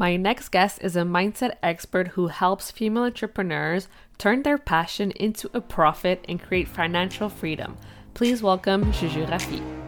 My next guest is a mindset expert who helps female entrepreneurs turn their passion into a profit and create financial freedom. Please welcome Juju Rafii.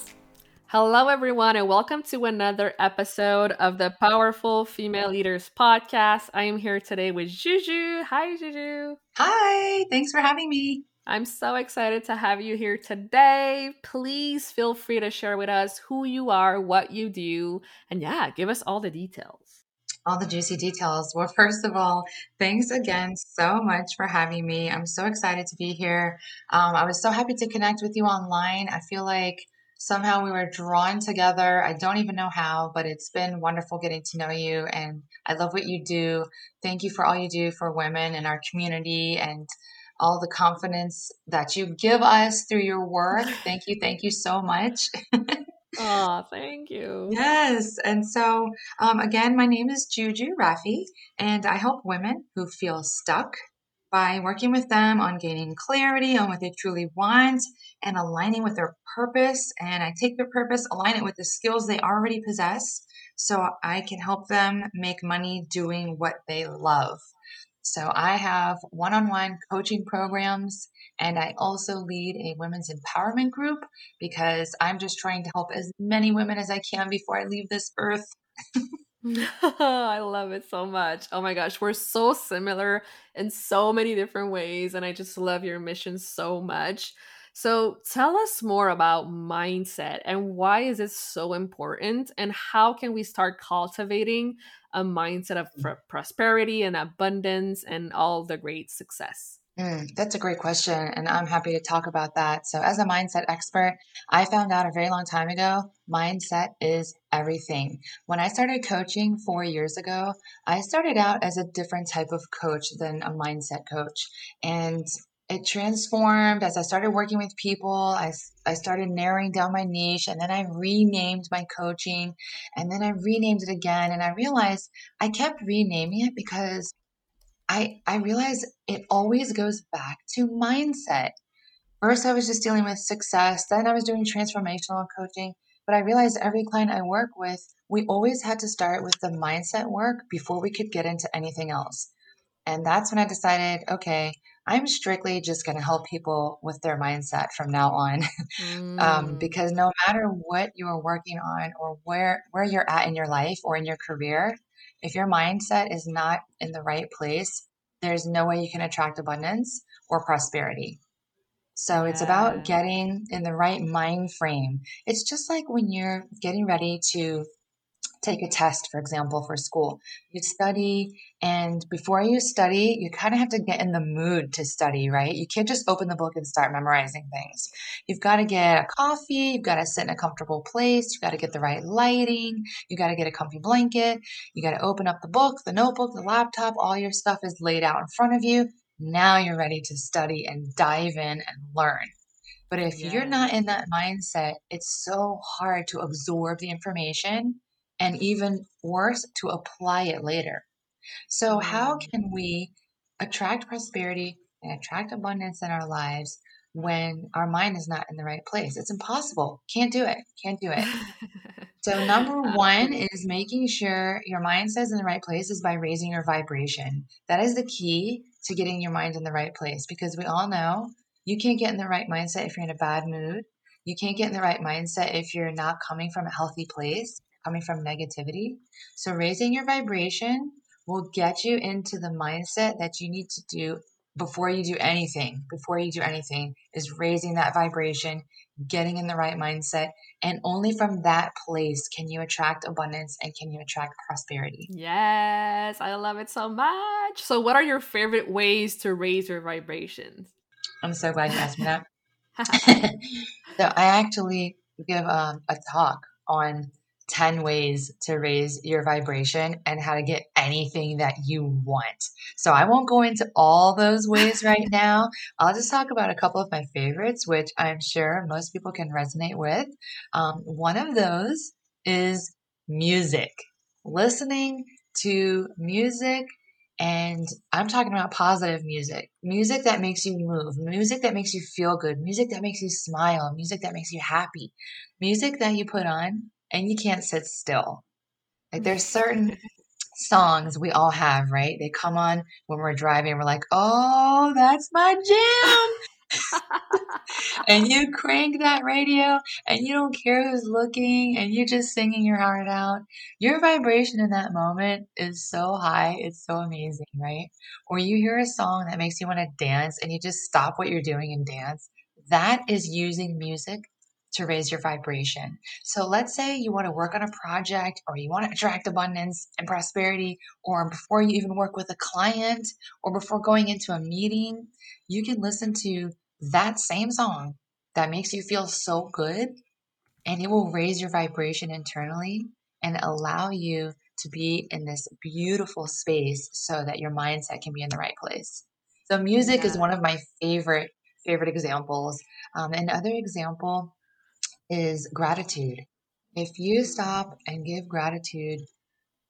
Hello, everyone, and welcome to another episode of the Powerful Female Leaders Podcast. I am here today with Juju. Hi, Juju. Hi, thanks for having me. I'm so excited to have you here today. Please feel free to share with us who you are, what you do, and yeah, give us all the details. All the juicy details. Well, first of all, thanks again so much for having me. I'm so excited to be here. Um, I was so happy to connect with you online. I feel like somehow we were drawn together. I don't even know how, but it's been wonderful getting to know you. And I love what you do. Thank you for all you do for women in our community and all the confidence that you give us through your work. Thank you. Thank you so much. Oh, thank you. Yes. And so, um, again, my name is Juju Rafii, and I help women who feel stuck by working with them on gaining clarity on what they truly want and aligning with their purpose. And I take their purpose, align it with the skills they already possess, so I can help them make money doing what they love. So I have one on one coaching programs and I also lead a women's empowerment group because I'm just trying to help as many women as I can before I leave this earth. I love it so much. Oh my gosh, we're so similar in so many different ways, and I just love your mission so much. So, tell us more about mindset and why is it so important, and how can we start cultivating a mindset of mm. pr- prosperity and abundance and all the great success? Mm, that's a great question, and I'm happy to talk about that. So, as a mindset expert, I found out a very long time ago mindset is everything. When I started coaching four years ago, I started out as a different type of coach than a mindset coach. And it transformed as I started working with people. I, I started narrowing down my niche and then I renamed my coaching and then I renamed it again. And I realized I kept renaming it because I, I realized it always goes back to mindset. First, I was just dealing with success. Then I was doing transformational coaching. But I realized every client I work with, we always had to start with the mindset work before we could get into anything else. And that's when I decided, okay, I'm strictly just going to help people with their mindset from now on. Um, mm. um, because no matter what you're working on or where, where you're at in your life or in your career, if your mindset is not in the right place, there's no way you can attract abundance or prosperity. So yeah. it's about getting in the right mind frame. It's just like when you're getting ready to take a test, for example, for school. You study, and before you study, you kind of have to get in the mood to study, right? You can't just open the book and start memorizing things. You've got to get a coffee, you've got to sit in a comfortable place, you've got to get the right lighting, you got to get a comfy blanket, you got to open up the book, the notebook, the laptop, all your stuff is laid out in front of you. Now you're ready to study and dive in and learn. But if yeah. you're not in that mindset, it's so hard to absorb the information and even worse, to apply it later. So, how mm. can we attract prosperity and attract abundance in our lives when our mind is not in the right place? It's impossible. Can't do it. Can't do it. so, number one is making sure your mindset is in the right place is by raising your vibration. That is the key to getting your mind in the right place because we all know you can't get in the right mindset if you're in a bad mood. You can't get in the right mindset if you're not coming from a healthy place coming from negativity. So, raising your vibration will get you into the mindset that you need to do before you do anything, before you do anything, is raising that vibration, getting in the right mindset. And only from that place can you attract abundance and can you attract prosperity. Yes, I love it so much. So, what are your favorite ways to raise your vibrations? I'm so glad you asked me that. so, I actually give um, a talk on 10 ways to raise your vibration and how to get anything that you want. So I won't go into all those ways right now. I'll just talk about a couple of my favorites, which I'm sure most people can resonate with. Um, one of those is music, listening to music. And I'm talking about positive music, music that makes you move, music that makes you feel good, music that makes you smile, music that makes you happy, music that you put on and you can't sit still. Like there's mm-hmm. certain songs we all have, right? They come on when we're driving. We're like, oh, that's my jam. and you crank that radio and you don't care who's looking and you're just singing your heart out. Your vibration in that moment is so high. It's so amazing, right? Or you hear a song that makes you want to dance and you just stop what you're doing and dance. That is using music to raise your vibration. So let's say you want to work on a project or you want to attract abundance and prosperity, or before you even work with a client or before going into a meeting, you can listen to that same song that makes you feel so good and it will raise your vibration internally and allow you to be in this beautiful space so that your mindset can be in the right place. So music yeah. is one of my favorite favorite examples. Um, another example is gratitude. If you stop and give gratitude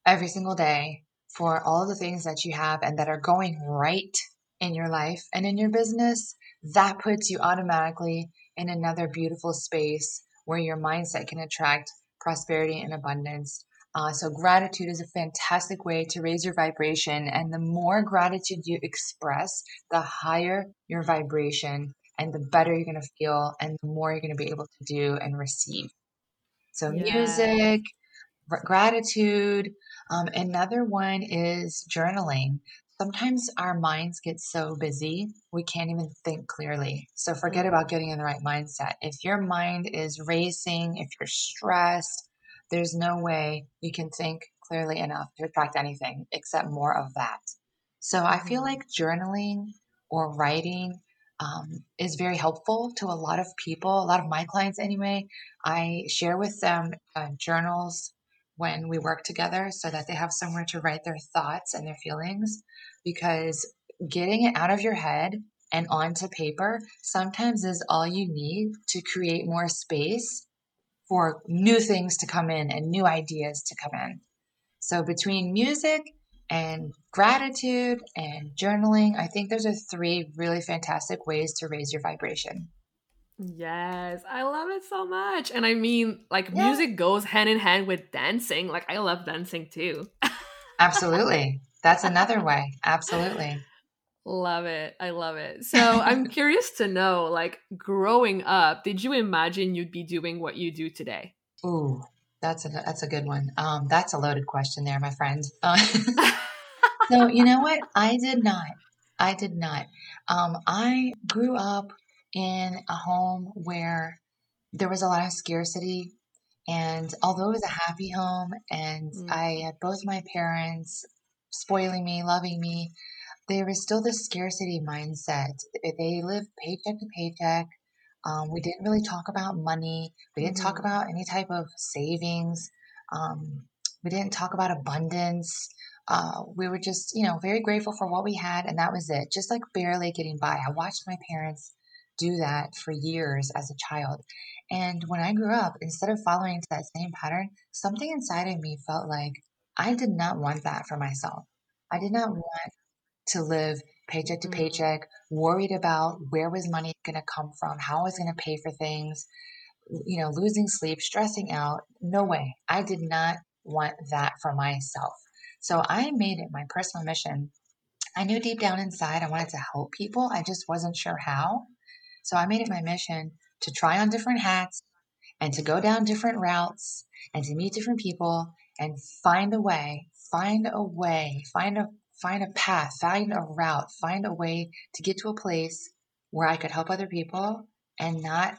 every single day for all the things that you have and that are going right in your life and in your business, that puts you automatically in another beautiful space where your mindset can attract prosperity and abundance. Uh, so, gratitude is a fantastic way to raise your vibration. And the more gratitude you express, the higher your vibration and the better you're going to feel and the more you're going to be able to do and receive. So, yeah. music, r- gratitude. Um, another one is journaling. Sometimes our minds get so busy, we can't even think clearly. So, forget about getting in the right mindset. If your mind is racing, if you're stressed, there's no way you can think clearly enough to attract anything except more of that. So, I feel mm-hmm. like journaling or writing um, is very helpful to a lot of people, a lot of my clients anyway. I share with them uh, journals when we work together so that they have somewhere to write their thoughts and their feelings because getting it out of your head and onto paper sometimes is all you need to create more space for new things to come in and new ideas to come in. So between music and gratitude and journaling. I think those are three really fantastic ways to raise your vibration. Yes, I love it so much. And I mean, like, yeah. music goes hand in hand with dancing. Like, I love dancing too. Absolutely. That's another way. Absolutely. Love it. I love it. So, I'm curious to know, like, growing up, did you imagine you'd be doing what you do today? Ooh, that's a that's a good one. Um, that's a loaded question there, my friend. Uh, so you know what? I did not. I did not. Um, I grew up in a home where there was a lot of scarcity, and although it was a happy home, and mm. I had both my parents spoiling me, loving me, there was still this scarcity mindset. They lived paycheck to paycheck. Um, we didn't really talk about money. We didn't mm-hmm. talk about any type of savings. Um, we didn't talk about abundance. Uh, we were just, you know, very grateful for what we had, and that was it. Just like barely getting by. I watched my parents do that for years as a child. And when I grew up, instead of following into that same pattern, something inside of me felt like I did not want that for myself. I did not want to live paycheck to mm-hmm. paycheck, worried about where was money going to come from, how I was going to pay for things, you know, losing sleep, stressing out. No way. I did not want that for myself. So I made it my personal mission. I knew deep down inside I wanted to help people. I just wasn't sure how. So I made it my mission to try on different hats and to go down different routes and to meet different people and find a way, find a way, find a find a path, find a route, find a way to get to a place where I could help other people and not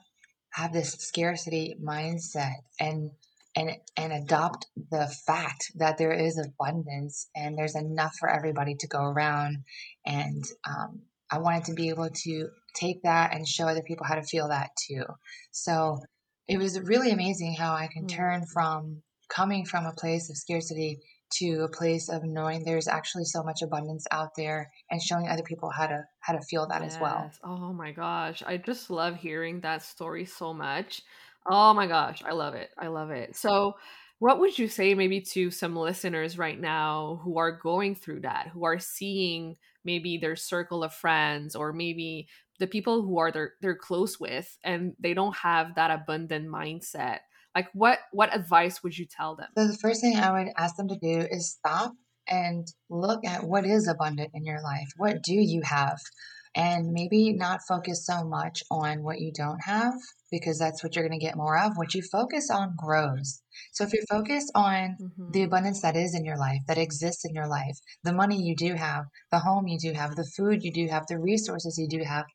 have this scarcity mindset and and and adopt the fact that there is abundance and there's enough for everybody to go around and um, i wanted to be able to take that and show other people how to feel that too so it was really amazing how i can turn mm. from coming from a place of scarcity to a place of knowing there's actually so much abundance out there and showing other people how to how to feel that yes. as well. Oh my gosh, I just love hearing that story so much. Oh my gosh, I love it. I love it. So, what would you say maybe to some listeners right now who are going through that, who are seeing maybe their circle of friends or maybe the people who are they're, they're close with and they don't have that abundant mindset? Like what what advice would you tell them? So the first thing i would ask them to do is stop and look at what is abundant in your life. What do you have? And maybe not focus so much on what you don't have because that's what you're going to get more of what you focus on grows. So if you focus on mm-hmm. the abundance that is in your life that exists in your life the money you do have the home you do have the food you do have the resources you do have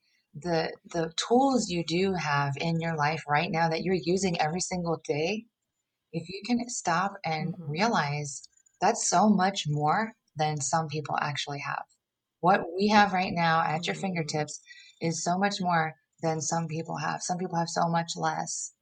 the the tools you do have in your life right now that you're using every single day if you can stop and mm-hmm. realize that's so much more than some people actually have what we have right now at your mm-hmm. fingertips is so much more than some people have some people have so much less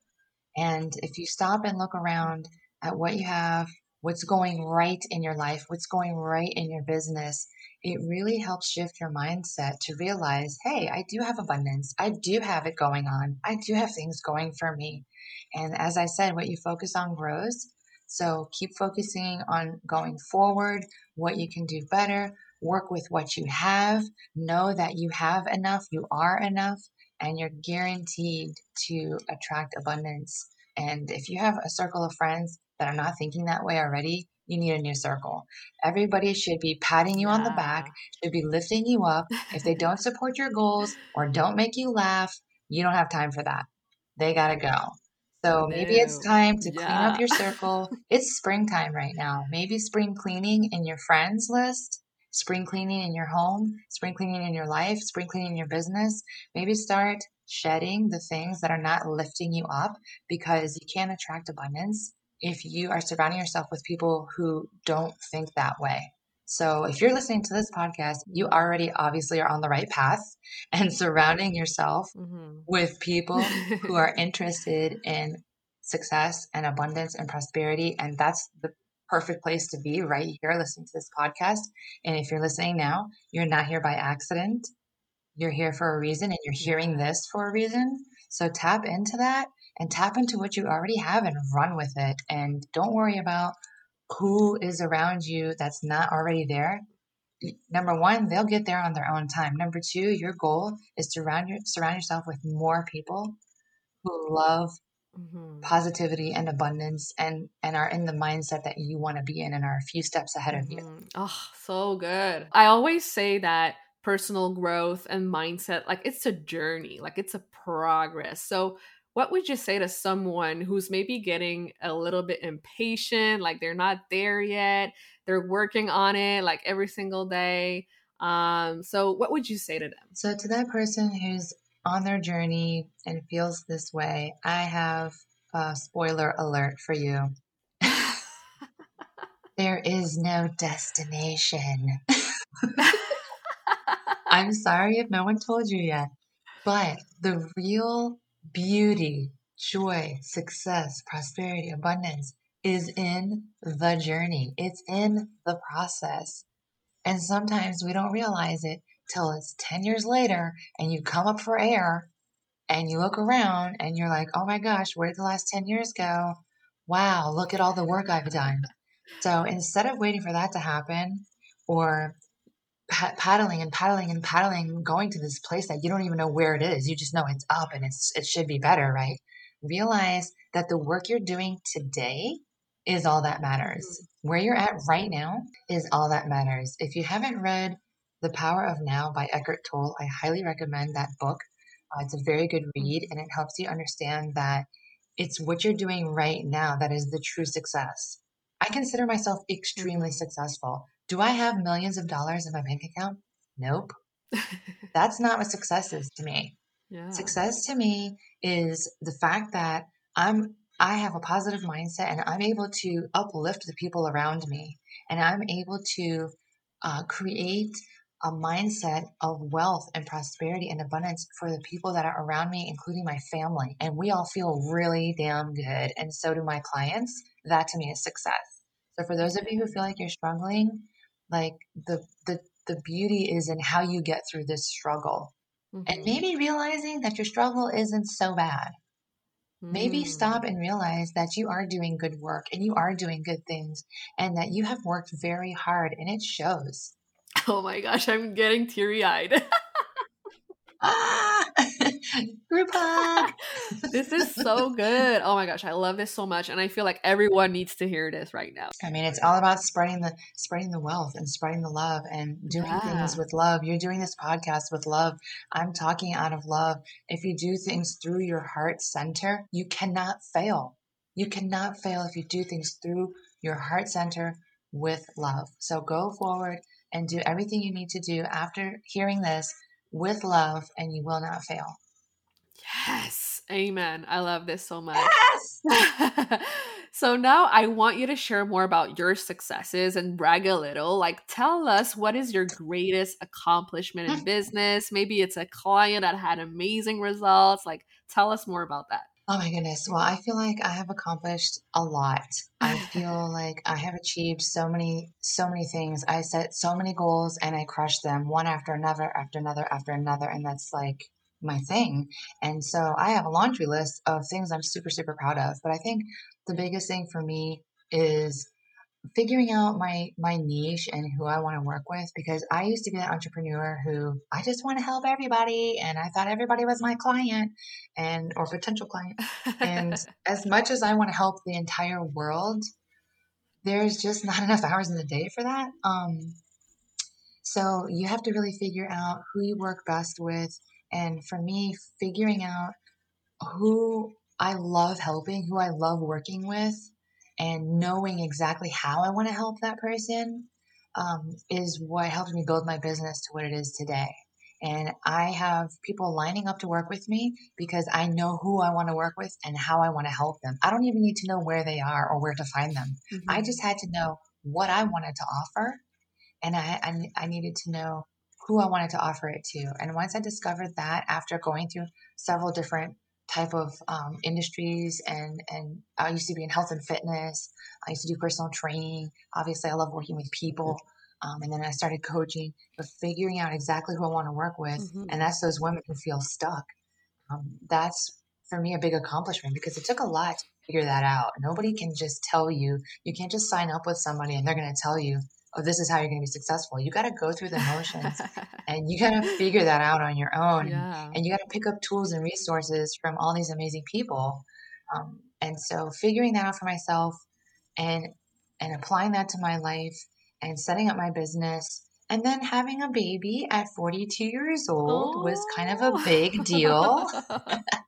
and if you stop and look around at what you have what's going right in your life what's going right in your business it really helps shift your mindset to realize, hey, I do have abundance. I do have it going on. I do have things going for me. And as I said, what you focus on grows. So keep focusing on going forward, what you can do better, work with what you have, know that you have enough, you are enough, and you're guaranteed to attract abundance. And if you have a circle of friends that are not thinking that way already, you need a new circle. Everybody should be patting you yeah. on the back, should be lifting you up. If they don't support your goals or don't make you laugh, you don't have time for that. They got to go. So maybe it's time to yeah. clean up your circle. it's springtime right now. Maybe spring cleaning in your friends list, spring cleaning in your home, spring cleaning in your life, spring cleaning in your business. Maybe start shedding the things that are not lifting you up because you can't attract abundance if you are surrounding yourself with people who don't think that way. So if you're listening to this podcast, you already obviously are on the right path and surrounding yourself mm-hmm. with people who are interested in success and abundance and prosperity. And that's the perfect place to be right here listening to this podcast. And if you're listening now, you're not here by accident. You're here for a reason and you're hearing this for a reason. So tap into that and tap into what you already have and run with it. And don't worry about who is around you that's not already there. Number one, they'll get there on their own time. Number two, your goal is to surround, your, surround yourself with more people who love mm-hmm. positivity and abundance and, and are in the mindset that you want to be in and are a few steps ahead of you. Mm-hmm. Oh, so good. I always say that personal growth and mindset, like it's a journey, like it's a progress. So what would you say to someone who's maybe getting a little bit impatient, like they're not there yet, they're working on it like every single day? Um, so, what would you say to them? So, to that person who's on their journey and feels this way, I have a spoiler alert for you. there is no destination. I'm sorry if no one told you yet, but the real beauty, joy, success, prosperity, abundance is in the journey. It's in the process. And sometimes we don't realize it till it's 10 years later and you come up for air and you look around and you're like, oh my gosh, where did the last 10 years go? Wow, look at all the work I've done. So instead of waiting for that to happen or paddling and paddling and paddling, going to this place that you don't even know where it is. You just know it's up and it's it should be better, right? Realize that the work you're doing today is all that matters. Mm-hmm. Where you're at right now is all that matters. If you haven't read The Power of Now by Eckhart Tolle, I highly recommend that book. Uh, it's a very good read mm-hmm. and it helps you understand that it's what you're doing right now that is the true success. I consider myself extremely Mhm. successful. Do I have millions of dollars in my bank account? Nope. That's not what success is to me. yeah. Success to me is the fact that I'm I have a positive mindset and I'm able to uplift the people around me and I'm able to uh, create a mindset of wealth and prosperity and abundance for the people that are around me, including my family. And we all feel really damn good. And so do my clients. That to me is success. So for those of you who feel like you're struggling, like the the the beauty is in how you get through this struggle and Mhm. maybe realizing that your struggle isn't so bad. Maybe Mm. stop and realize that you are doing good work and you are doing good things and that you have worked very hard and it shows. Oh my gosh, I'm getting teary eyed. Ah! this is so good. Oh my gosh, I love this so much, and I feel like everyone needs to hear this right now. I mean, it's all about spreading the spreading the wealth and spreading the love and doing Yeah. things with love. You're doing this podcast with love. I'm talking out of love. If you do things through your heart center, you cannot fail. You cannot fail if you do things through your heart center with love. So go forward and do everything you need to do after hearing this with love, and you will not fail. Yes, amen. I love this so much. Yes. so now I want you to share more about your successes and brag a little. Like, tell us what is your greatest accomplishment in mm. business? Maybe it's a client that had amazing results. Like, tell us more about that. Oh my goodness. Well, I feel like I have accomplished a lot. I feel like I have achieved so many, so many things. I set so many goals and I crushed them one after another, after another, after another. And that's like my thing. And so I have a laundry list of things I'm super, super proud of. But I think the biggest thing for me is figuring out my my niche and who I want to work with because I used to be that entrepreneur who I just want to help everybody and I thought everybody was my client and or potential client and as much as I want to help the entire world there's just not enough hours in the day for that um so you have to really figure out who you work best with and for me figuring out who I love helping who I love working with and knowing exactly how I want to help that person um, is what helped me build my business to what it is today. And I have people lining up to work with me because I know who I want to work with and how I want to help them. I don't even need to know where they are or where to find them. I Mhm. just had to know what I wanted to offer, and I, I I needed to know who I wanted to offer it to. And once I discovered that, after going through several different type of um, industries, and and I used to be in health and fitness. I used to do personal training. Obviously, I love working with people. Um, and then I started coaching, but figuring out exactly who I want to work with, Mhm. and that's those women who feel stuck. Um, that's for me a big accomplishment because it took a lot to figure that out. Nobody can just tell you. You can't just sign up with somebody and they're going to tell you, "Oh, this is how you're going to be successful." You got to go through the motions, and you got to figure that out on your own. yeah. And you got to pick up tools and resources from all these amazing people. Um, and so, figuring that out for myself, and and applying that to my life, and setting up my business. And then having a baby at 42 years old was kind of a big deal.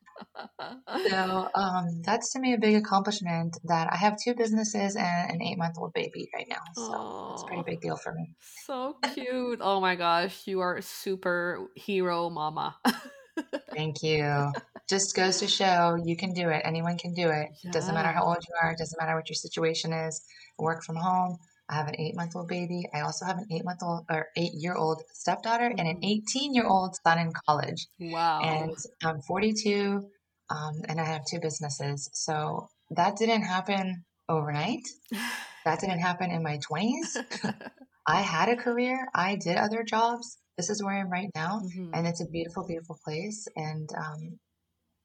So um, that's to me a big accomplishment that I have two businesses and an eight month old baby right now. So it's a pretty big deal for me. so cute. Oh my gosh, you are a super hero mama. Thank you. Just goes to show you can do it. Anyone can do it. Doesn't matter how old you are. Doesn't matter what your situation is. I work from home. I have an eight month old baby. I also have an eight month old or eight year old stepdaughter and an Mhm. 18 year old son in college. Wow. and I'm 42, um, and I have two businesses. So that didn't happen overnight. That didn't happen in my 20s. I had a career. I did other jobs. This is where I am right now, Mhm. and it's a beautiful, beautiful place. And um,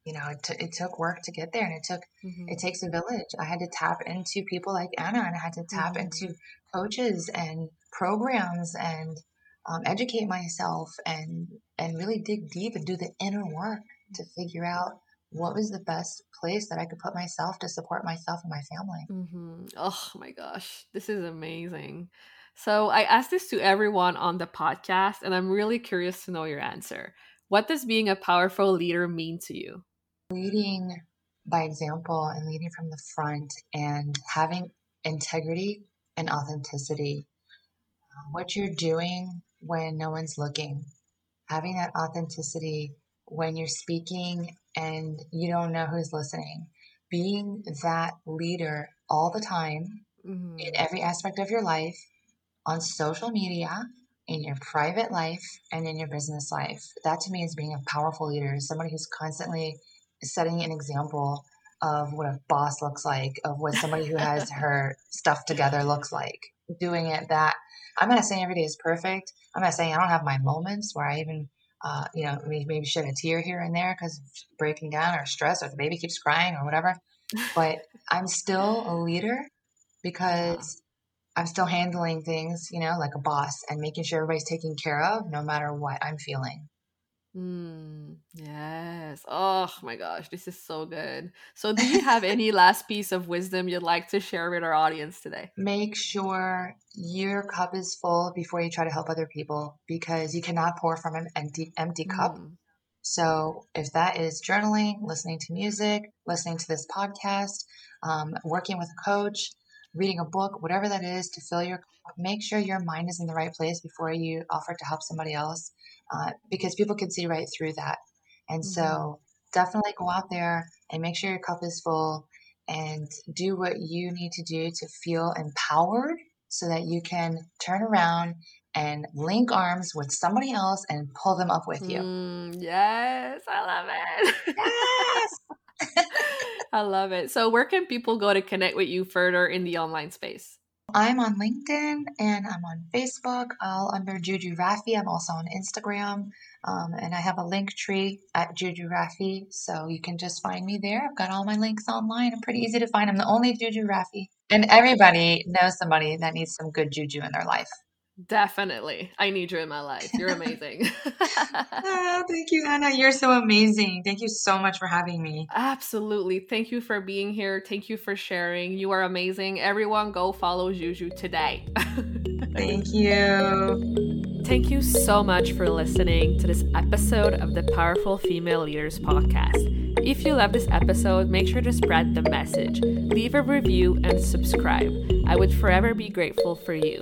you know, it, t- it took work to get there, and it took Mhm. it takes a village. I had to tap into people like Anna, and I had to tap Mhm. into coaches and programs and um, educate myself and and really dig deep and do the inner work to figure out what was the best place that I could put myself to support myself and my family. hmm Oh my gosh, this is amazing. So I asked this to everyone on the podcast, and I'm really curious to know your answer. What does being a powerful leader mean to you? Leading by example and leading from the front and having integrity and authenticity. What you're doing when no one's looking, having that authenticity when you're speaking and you don't know who's listening, being that leader all the time mm-hmm. in every aspect of your life on social media, in your private life, and in your business life. That to me is being a powerful leader, somebody who's constantly setting an example of what a boss looks like, of what somebody who has her stuff together looks like. Doing it that I'm not saying every day is perfect. I'm not saying I don't have my moments where I even, uh, you know, maybe, maybe shed a tear here and there because breaking down or stress or the baby keeps crying or whatever. But I'm still a leader because I'm still handling things, you know, like a boss and making sure everybody's taken care of no matter what I'm feeling. Mm, yes. Oh my gosh, this is so good. So, do you have any last piece of wisdom you'd like to share with our audience today? Make sure your cup is full before you try to help other people because you cannot pour from an empty empty cup. Mm. So, if that is journaling, listening to music, listening to this podcast, um, working with a coach, reading a book, whatever that is to fill your cup, make sure your mind is in the right place before you offer to help somebody else uh, because people can see right through that. And mm-hmm. so definitely go out there and make sure your cup is full and do what you need to do to feel empowered so that you can turn around and link arms with somebody else and pull them up with you. Mm, yes, I love it. Yes. I love it. So, where can people go to connect with you further in the online space? I'm on LinkedIn and I'm on Facebook, all under Juju Rafii. I'm also on Instagram. Um, and I have a link tree at Juju Rafii. So you can just find me there. I've got all my links online. I'm pretty easy to find. I'm the only Juju Rafii. And everybody knows somebody that needs some good juju in their life. Definitely. I need you in my life. You're amazing. oh, thank you, Anna. You're so amazing. Thank you so much for having me. Absolutely. Thank you for being here. Thank you for sharing. You are amazing. Everyone, go follow Juju today. thank you. Thank you so much for listening to this episode of the Powerful Female Leaders podcast. If you love this episode, make sure to spread the message, leave a review, and subscribe. I would forever be grateful for you.